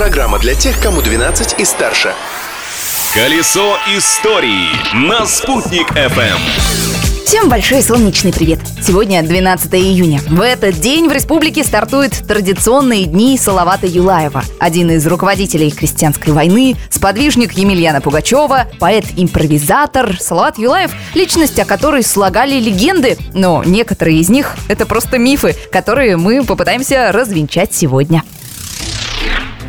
Программа для тех, кому 12 и старше. Колесо истории на «Спутник FM. Всем большой солнечный привет! Сегодня 12 июня. В этот день в республике стартуют традиционные дни Салавата Юлаева. Один из руководителей крестьянской войны, сподвижник Емельяна Пугачева, поэт-импровизатор. Салават Юлаев – личность, о которой слагали легенды, но некоторые из них – это просто мифы, которые мы попытаемся развенчать сегодня.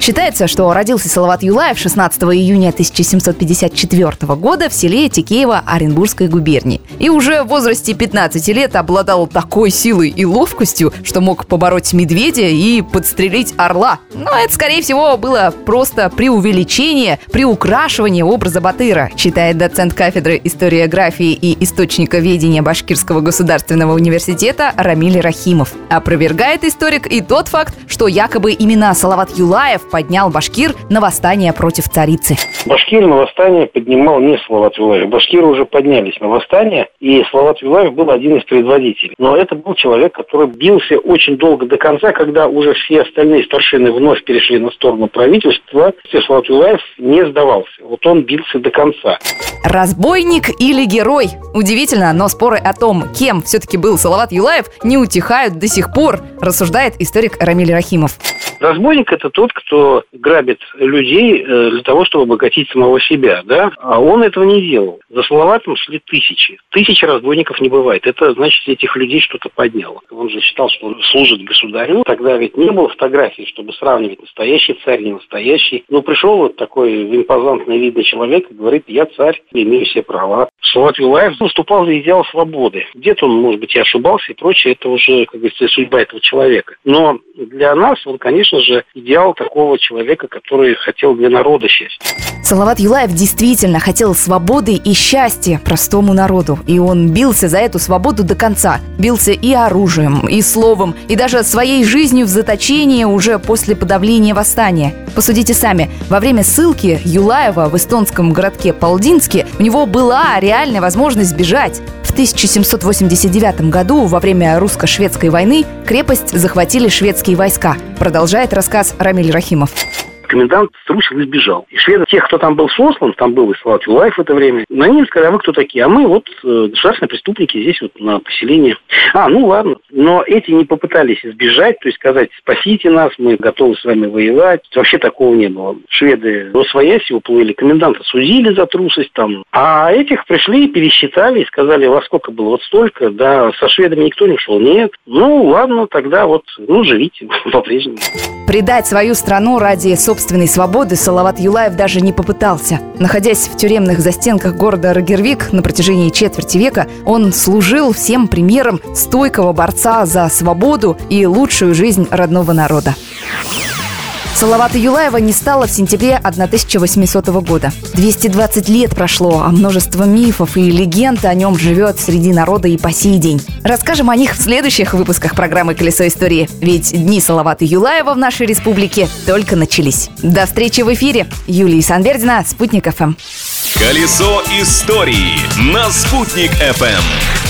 Считается, что родился Салават Юлаев 16 июня 1754 года в селе Тикеево Оренбургской губернии. И уже в возрасте 15 лет обладал такой силой и ловкостью, что мог побороть медведя и подстрелить орла. Но это, скорее всего, было просто преувеличение, приукрашивание образа Батыра, считает доцент кафедры историографии и источника ведения Башкирского государственного университета Рамиль Рахимов. Опровергает историк и тот факт, что якобы имена Салават Юлаев поднял Башкир на восстание против царицы. Башкир на восстание поднимал не Салават Юлаев. Башкиры уже поднялись на восстание, и Салават Юлаев был один из предводителей. Но это был человек, который бился очень долго до конца, когда уже все остальные старшины вновь перешли на сторону правительства. Салават Юлаев не сдавался. Вот он бился до конца. Разбойник или герой? Удивительно, но споры о том, кем все-таки был Салават Юлаев, не утихают до сих пор, рассуждает историк Рамиль Рахимов. Разбойник – это тот, кто грабит людей э, для того, чтобы обогатить самого себя, да? А он этого не делал. За Салаватом шли тысячи. Тысячи разбойников не бывает. Это значит, этих людей что-то подняло. Он же считал, что он служит государю. Тогда ведь не было фотографий, чтобы сравнивать настоящий царь, не настоящий. Но пришел вот такой импозантный видный человек и говорит, я царь, имею все права. Салават Юлаев выступал за идеал свободы. Где-то он, может быть, и ошибался и прочее. Это уже, как говорится, судьба этого человека. Но для нас он, конечно же, идеал такого человека, который хотел для народа счастья. Салават Юлаев действительно хотел свободы и счастья простому народу. И он бился за эту свободу до конца. Бился и оружием, и словом, и даже своей жизнью в заточении уже после подавления восстания. Посудите сами, во время ссылки Юлаева в эстонском городке Палдинске у него была реальная возможность сбежать. В 1789 году, во время русско-шведской войны, крепость захватили шведские войска. Продолжает рассказ Рамиль Рахимов комендант струсил и сбежал. И шведы, тех, кто там был сослан, там был и Слав Юлаев в это время, на ним сказали, а вы кто такие? А мы вот э, государственные преступники здесь вот на поселении. А, ну ладно. Но эти не попытались избежать, то есть сказать, спасите нас, мы готовы с вами воевать. Вообще такого не было. Шведы до свояси уплыли, коменданта судили за трусость там. А этих пришли, пересчитали и сказали, во сколько было? Вот столько. Да, со шведами никто не ушел. Нет. Ну, ладно, тогда вот, ну, живите по-прежнему. Предать свою страну ради собственного собственной свободы Салават Юлаев даже не попытался. Находясь в тюремных застенках города Рагервик на протяжении четверти века, он служил всем примером стойкого борца за свободу и лучшую жизнь родного народа. Салавата Юлаева не стало в сентябре 1800 года. 220 лет прошло, а множество мифов и легенд о нем живет среди народа и по сей день. Расскажем о них в следующих выпусках программы «Колесо истории». Ведь дни Салавата Юлаева в нашей республике только начались. До встречи в эфире. Юлия Санвердина, Спутник ФМ. «Колесо истории» на «Спутник ФМ».